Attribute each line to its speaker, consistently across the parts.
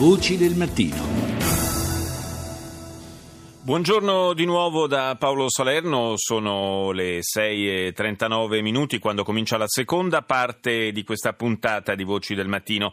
Speaker 1: Voci del mattino.
Speaker 2: Buongiorno di nuovo da Paolo Salerno, sono le 6.39 minuti quando comincia la seconda parte di questa puntata di Voci del Mattino.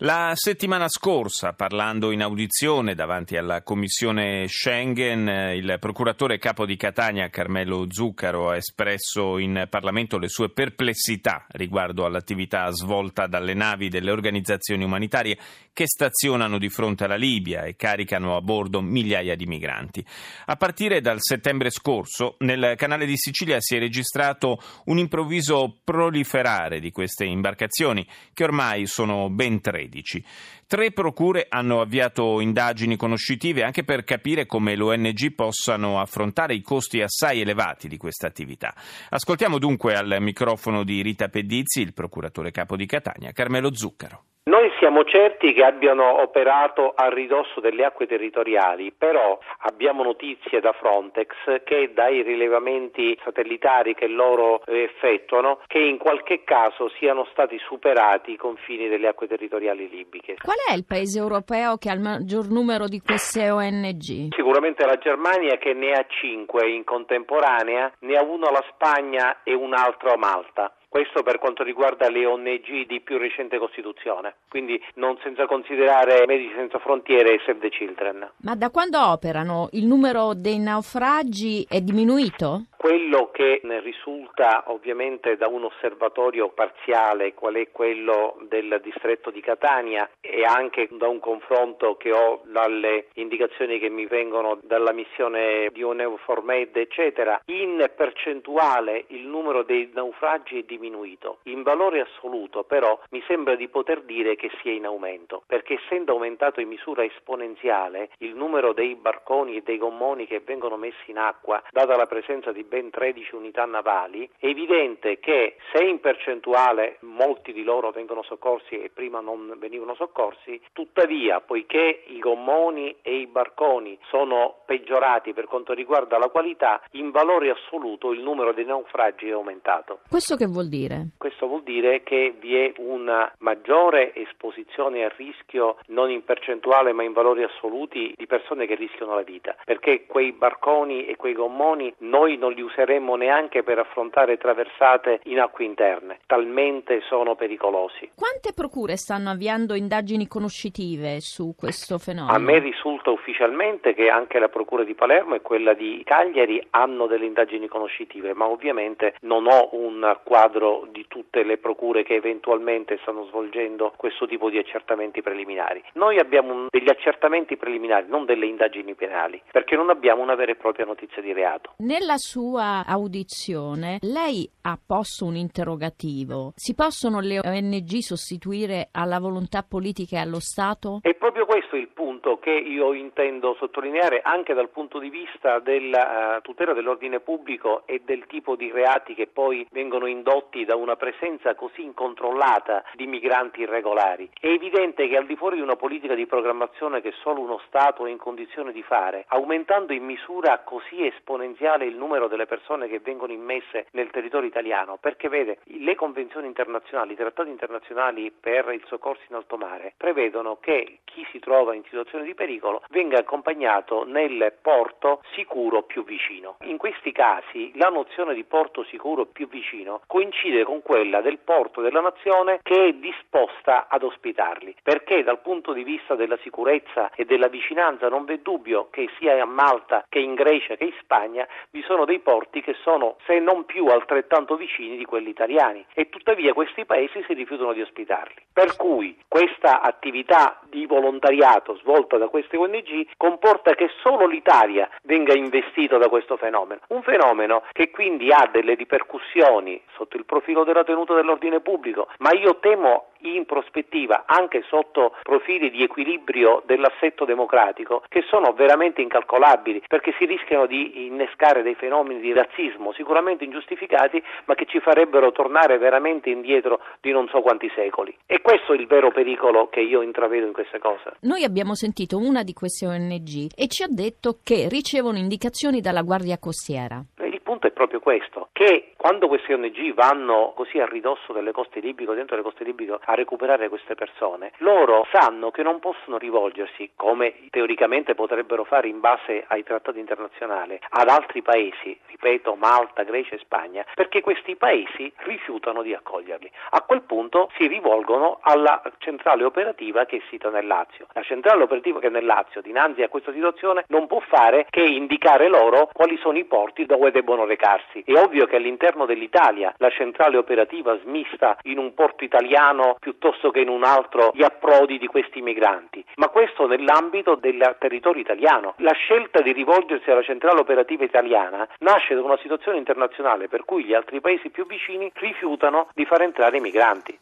Speaker 2: La settimana scorsa, parlando in audizione davanti alla Commissione Schengen, il procuratore capo di Catania, Carmelo Zuccaro, ha espresso in Parlamento le sue perplessità riguardo all'attività svolta dalle navi delle organizzazioni umanitarie che stazionano di fronte alla Libia e caricano a bordo migliaia di migranti. A partire dal settembre scorso, nel canale di Sicilia si è registrato un improvviso proliferare di queste imbarcazioni, che ormai sono ben 13. Tre procure hanno avviato indagini conoscitive anche per capire come l'ONG possano affrontare i costi assai elevati di questa attività. Ascoltiamo dunque al microfono di Rita Pedizzi, il procuratore capo di Catania, Carmelo Zuccaro.
Speaker 3: Noi siamo certi che abbiano operato a ridosso delle acque territoriali, però abbiamo notizie da Frontex che dai rilevamenti satellitari che loro effettuano che in qualche caso siano stati superati i confini delle acque territoriali libiche.
Speaker 4: Qual è il paese europeo che ha il maggior numero di queste ONG?
Speaker 3: Sicuramente la Germania che ne ha cinque in contemporanea, ne ha uno la Spagna e un altro Malta. Questo per quanto riguarda le ONG di più recente costituzione, quindi non senza considerare Medici Senza Frontiere e Save the Children.
Speaker 4: Ma da quando operano il numero dei naufragi è diminuito?
Speaker 3: Quello che ne risulta ovviamente da un osservatorio parziale, qual è quello del distretto di Catania e anche da un confronto che ho dalle indicazioni che mi vengono dalla missione di UNEUFORMED eccetera, in percentuale il numero dei naufragi è diminuito. In valore assoluto però mi sembra di poter dire che sia in aumento, perché essendo aumentato in misura esponenziale il numero dei barconi e dei gommoni che vengono messi in acqua, data la presenza di ben 13 unità navali, è evidente che se in percentuale molti di loro vengono soccorsi e prima non venivano soccorsi, tuttavia poiché i gommoni e i barconi sono peggiorati per quanto riguarda la qualità, in valore assoluto il numero dei naufragi è aumentato.
Speaker 4: Questo che vuol dire?
Speaker 3: Questo vuol dire che vi è una maggiore esposizione a rischio non in percentuale ma in valori assoluti di persone che rischiano la vita, perché quei barconi e quei gommoni noi non li useremmo neanche per affrontare traversate in acque interne, talmente sono pericolosi.
Speaker 4: Quante procure stanno avviando indagini conoscitive su questo fenomeno?
Speaker 3: A me risulta ufficialmente che anche la procura di Palermo e quella di Cagliari hanno delle indagini conoscitive, ma ovviamente non ho un quadro di tutte le procure che eventualmente stanno svolgendo questo tipo di accertamenti preliminari. Noi abbiamo degli accertamenti preliminari, non delle indagini penali, perché non abbiamo una vera e propria notizia di reato.
Speaker 4: Nella sua sua audizione lei ha posto un interrogativo. Si possono le ONG sostituire alla volontà politica e allo Stato?
Speaker 3: È proprio questo il punto che io intendo sottolineare anche dal punto di vista della uh, tutela dell'ordine pubblico e del tipo di reati che poi vengono indotti da una presenza così incontrollata di migranti irregolari. È evidente che al di fuori di una politica di programmazione che solo uno Stato è in condizione di fare, aumentando in misura così esponenziale il numero delle persone che vengono immesse nel territorio italiano, perché vede, le convenzioni internazionali, i trattati internazionali per il soccorso in alto mare prevedono che chi si trova in situazione di pericolo venga accompagnato nel porto sicuro più vicino. In questi casi la nozione di porto sicuro più vicino coincide con quella del porto della nazione che è disposta ad ospitarli, perché dal punto di vista della sicurezza e della vicinanza non v'è dubbio che sia a Malta che in Grecia che in Spagna vi sono dei porti che sono se non più altrettanto vicini di quelli italiani e tuttavia questi paesi si rifiutano di ospitarli. Per cui questa attività di volontariato svolta da queste ONG comporta che solo l'Italia venga investita da questo fenomeno, un fenomeno che quindi ha delle ripercussioni sotto il profilo della tenuta dell'ordine pubblico, ma io temo in prospettiva anche sotto profili di equilibrio dell'assetto democratico che sono veramente incalcolabili perché si rischiano di innescare dei fenomeni di razzismo sicuramente ingiustificati ma che ci farebbero tornare veramente indietro di non so quanti secoli e questo è il vero pericolo che io intravedo in queste cose.
Speaker 4: Noi abbiamo sentito una di queste ONG e ci ha detto che ricevono indicazioni dalla Guardia Costiera
Speaker 3: punto è proprio questo, che quando queste ONG vanno così a ridosso delle coste libiche, dentro le coste libiche, a recuperare queste persone, loro sanno che non possono rivolgersi, come teoricamente potrebbero fare in base ai trattati internazionali, ad altri paesi, ripeto Malta, Grecia e Spagna, perché questi paesi rifiutano di accoglierli. A quel punto si rivolgono alla centrale operativa che è sita nel Lazio. La centrale operativa che è nel Lazio, dinanzi a questa situazione, non può fare che indicare loro quali sono i porti dove debbono recarsi. È ovvio che all'interno dell'Italia la centrale operativa smista in un porto italiano piuttosto che in un altro gli approdi di questi migranti, ma questo nell'ambito del territorio italiano. La scelta di rivolgersi alla centrale operativa italiana nasce da una situazione internazionale per cui gli altri paesi più vicini rifiutano di far entrare i migranti.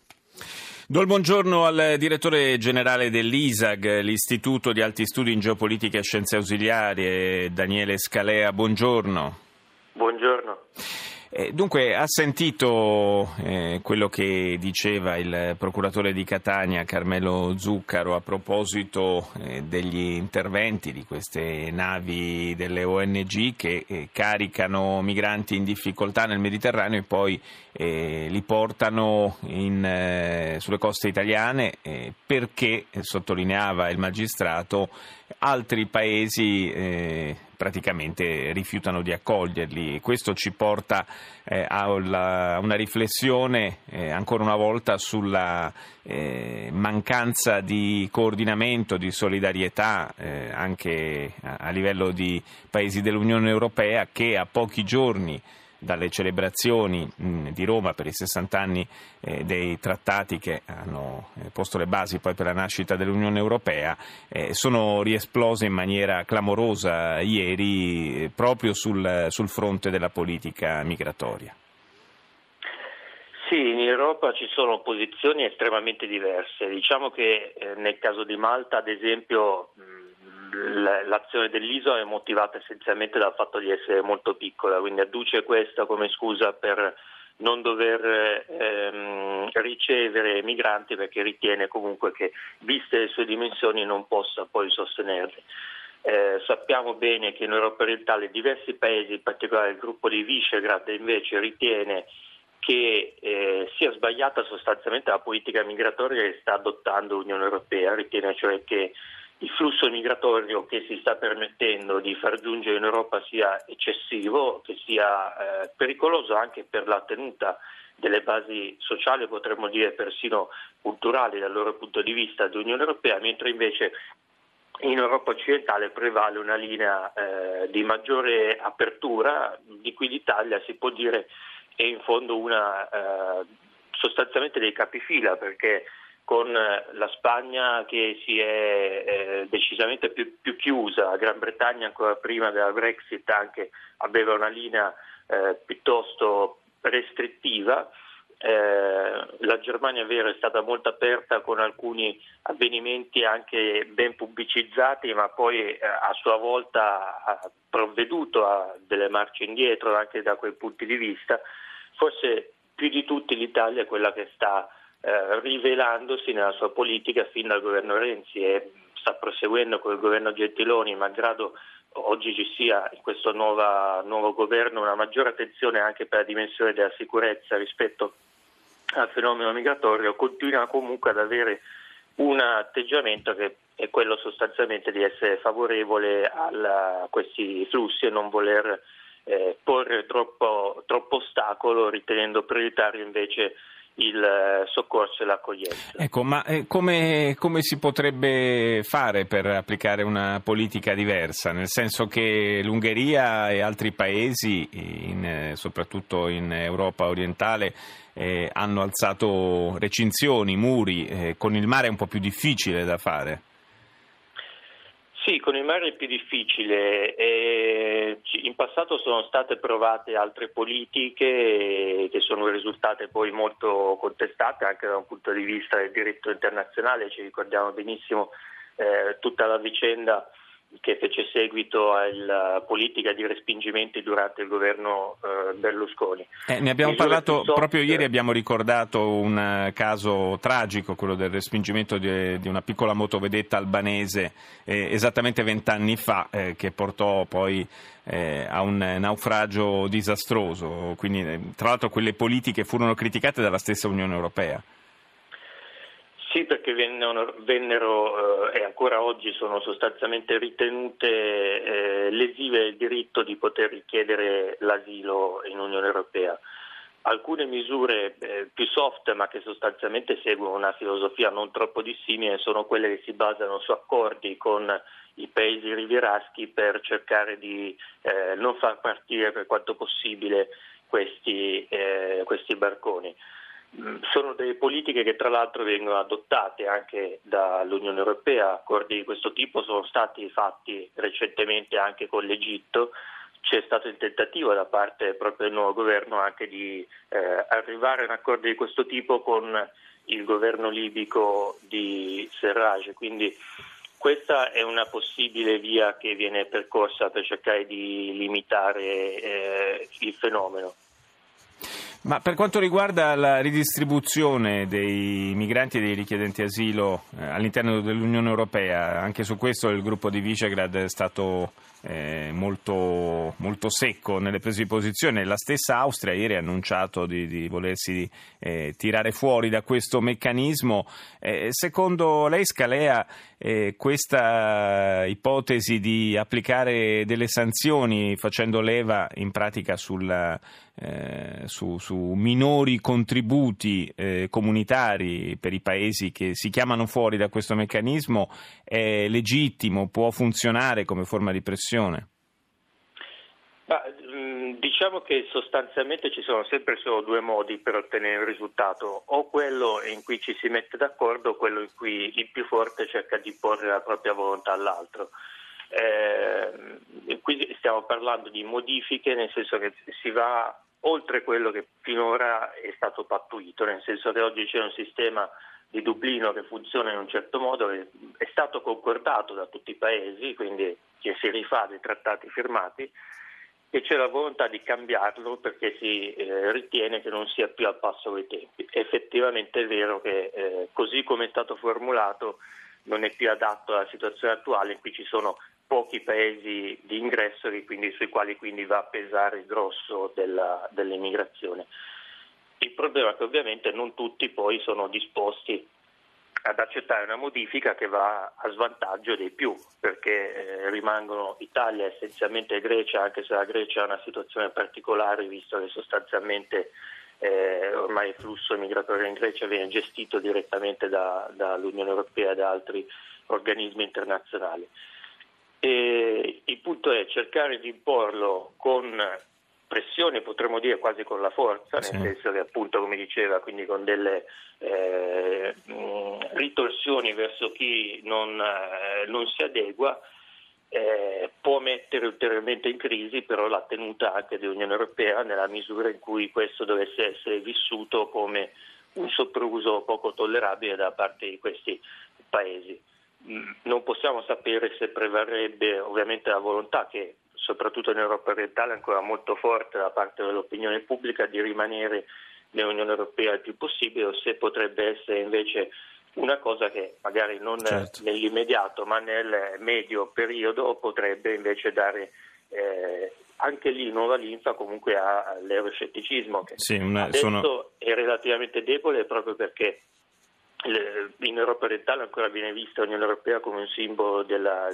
Speaker 2: Do il buongiorno al direttore generale dell'ISAG, l'Istituto di Alti Studi in Geopolitica e Scienze Ausiliarie, Daniele Scalea. Buongiorno.
Speaker 1: Buongiorno.
Speaker 2: Eh, dunque, ha sentito eh, quello che diceva il procuratore di Catania, Carmelo Zuccaro, a proposito eh, degli interventi di queste navi delle ONG che eh, caricano migranti in difficoltà nel Mediterraneo e poi eh, li portano in, eh, sulle coste italiane perché, sottolineava il magistrato, altri paesi praticamente rifiutano di accoglierli. Questo ci porta eh, a una riflessione eh, ancora una volta sulla eh, mancanza di coordinamento, di solidarietà eh, anche a, a livello di paesi dell'Unione Europea che a pochi giorni dalle celebrazioni mh, di Roma per i 60 anni eh, dei trattati che hanno eh, posto le basi poi per la nascita dell'Unione Europea, eh, sono riesplose in maniera clamorosa ieri proprio sul, sul fronte della politica migratoria.
Speaker 1: Sì, in Europa ci sono posizioni estremamente diverse. Diciamo che nel caso di Malta, ad esempio, mh, l'azione dell'isola è motivata essenzialmente dal fatto di essere molto piccola, quindi adduce questa come scusa per non dover ehm, ricevere migranti perché ritiene comunque che, viste le sue dimensioni, non possa poi sostenerli. Eh, sappiamo bene che in Europa orientale diversi paesi, in particolare il gruppo di Visegrad, invece ritiene che eh, sia sbagliata sostanzialmente la politica migratoria che sta adottando l'Unione Europea, ritiene cioè che il flusso migratorio che si sta permettendo di far giungere in Europa sia eccessivo, che sia eh, pericoloso anche per la tenuta delle basi sociali, potremmo dire persino culturali dal loro punto di vista dell'Unione Europea, mentre invece in Europa occidentale prevale una linea eh, di maggiore apertura, di cui l'Italia si può dire è in fondo una eh, sostanzialmente dei capifila, perché con eh, la Spagna che si è eh, decisamente più, più, chiusa, la Gran Bretagna ancora prima della Brexit anche aveva una linea eh, piuttosto restrittiva, eh, la Germania è vero è stata molto aperta con alcuni avvenimenti anche ben pubblicizzati, ma poi eh, a sua volta ha provveduto a delle marce indietro anche da quei punti di vista. Forse più di tutti l'Italia è quella che sta eh, rivelandosi nella sua politica fin dal governo Renzi e sta proseguendo con il governo Gentiloni, malgrado oggi ci sia in questo nuova, nuovo governo una maggiore attenzione anche per la dimensione della sicurezza rispetto al fenomeno migratorio, continua comunque ad avere un atteggiamento che è quello sostanzialmente di essere favorevole a questi flussi e non voler eh, porre troppo, troppo ostacolo, ritenendo prioritario invece il eh, soccorso e l'accoglienza.
Speaker 2: Ecco, ma eh, come, come, si potrebbe fare per applicare una politica diversa? Nel senso che l'Ungheria e altri paesi, in, eh, soprattutto in Europa orientale, eh, hanno alzato recinzioni, muri, eh, con il mare è un po' più difficile da fare.
Speaker 1: Sì, con il mare è più difficile. Eh, in passato sono state provate altre politiche che sono risultate poi molto contestate anche da un punto di vista del diritto internazionale. Ci ricordiamo benissimo eh, tutta la vicenda che fece seguito alla politica di respingimenti durante il governo eh, Berlusconi.
Speaker 2: Eh, ne abbiamo Misure parlato soft... proprio ieri, abbiamo ricordato un eh, caso tragico, quello del respingimento di, di una piccola motovedetta albanese eh, esattamente vent'anni fa, eh, che portò poi eh, a un naufragio disastroso. Quindi, tra l'altro quelle politiche furono criticate dalla stessa Unione Europea.
Speaker 1: Sì, perché vennero, vennero eh, e ancora oggi sono sostanzialmente ritenute eh, lesive del diritto di poter richiedere l'asilo in Unione Europea. Alcune misure eh, più soft ma che sostanzialmente seguono una filosofia non troppo dissimile sono quelle che si basano su accordi con i paesi rivieraschi per cercare di eh, non far partire per quanto possibile questi, eh, questi barconi. Sono delle politiche che tra l'altro vengono adottate anche dall'Unione Europea, accordi di questo tipo sono stati fatti recentemente anche con l'Egitto, c'è stato il tentativo da parte proprio del nuovo governo anche di eh, arrivare a un accordo di questo tipo con il governo libico di Serraj, quindi questa è una possibile via che viene percorsa per cercare di limitare eh, il fenomeno.
Speaker 2: Ma per quanto riguarda la ridistribuzione dei migranti e dei richiedenti asilo eh, all'interno dell'Unione Europea, anche su questo il gruppo di Visegrad è stato eh, molto, molto, secco nelle prese di posizione. La stessa Austria ieri ha annunciato di, di volersi eh, tirare fuori da questo meccanismo. Eh, secondo lei, Scalea, eh, questa ipotesi di applicare delle sanzioni facendo leva in pratica sulla, eh, su, su, minori contributi eh, comunitari per i paesi che si chiamano fuori da questo meccanismo è legittimo, può funzionare come forma di pressione?
Speaker 1: Ma, mm, diciamo che sostanzialmente ci sono sempre solo due modi per ottenere un risultato, o quello in cui ci si mette d'accordo o quello in cui il più forte cerca di porre la propria volontà all'altro. Eh, quindi stiamo parlando di modifiche, nel senso che si va oltre quello che finora è stato pattuito, nel senso che oggi c'è un sistema di Dublino che funziona in un certo modo, è stato concordato da tutti i paesi, quindi che si rifà dei trattati firmati e c'è la volontà di cambiarlo perché si eh, ritiene che non sia più al passo coi tempi. Effettivamente è vero che eh, così come è stato formulato non è più adatto alla situazione attuale in cui ci sono pochi paesi di ingresso quindi, sui quali quindi va a pesare il grosso della, dell'immigrazione. Il problema è che ovviamente non tutti poi sono disposti ad accettare una modifica che va a svantaggio dei più, perché eh, rimangono Italia essenzialmente Grecia, anche se la Grecia ha una situazione particolare, visto che sostanzialmente eh, ormai il flusso migratorio in Grecia viene gestito direttamente da, dall'Unione Europea e da altri organismi internazionali. E il punto è cercare di imporlo con pressione, potremmo dire quasi con la forza, nel senso che appunto come diceva, quindi con delle eh, ritorsioni verso chi non, eh, non si adegua, eh, può mettere ulteriormente in crisi però la tenuta anche dell'Unione Europea nella misura in cui questo dovesse essere vissuto come un sopruso poco tollerabile da parte di questi paesi. Mm, non possiamo sapere se prevarrebbe ovviamente la volontà che soprattutto in Europa orientale ancora molto forte da parte dell'opinione pubblica di rimanere nell'Unione Europea il più possibile o se potrebbe essere invece una cosa che magari non certo. nell'immediato ma nel medio periodo potrebbe invece dare eh, anche lì nuova linfa comunque all'euroscetticismo che sì, una, adesso sono... è relativamente debole proprio perché in Europa orientale ancora viene vista l'Unione Europea come un simbolo della,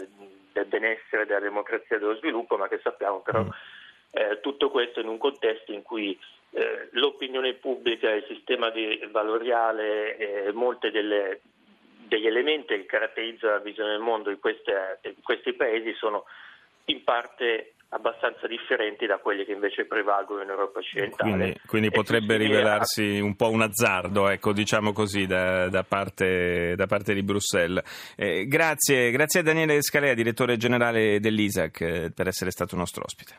Speaker 1: del benessere, della democrazia e dello sviluppo, ma che sappiamo però mm. eh, tutto questo in un contesto in cui eh, l'opinione pubblica, il sistema valoriale, eh, molti degli elementi che caratterizzano la visione del mondo in, queste, in questi paesi sono in parte abbastanza differenti da quelli che invece prevalgono in Europa occidentale.
Speaker 2: Quindi, quindi potrebbe rivelarsi un po' un azzardo, ecco, diciamo così, da, da, parte, da parte, di Bruxelles. Eh, grazie, grazie a Daniele Scalea, direttore generale dell'ISAC, eh, per essere stato nostro ospite.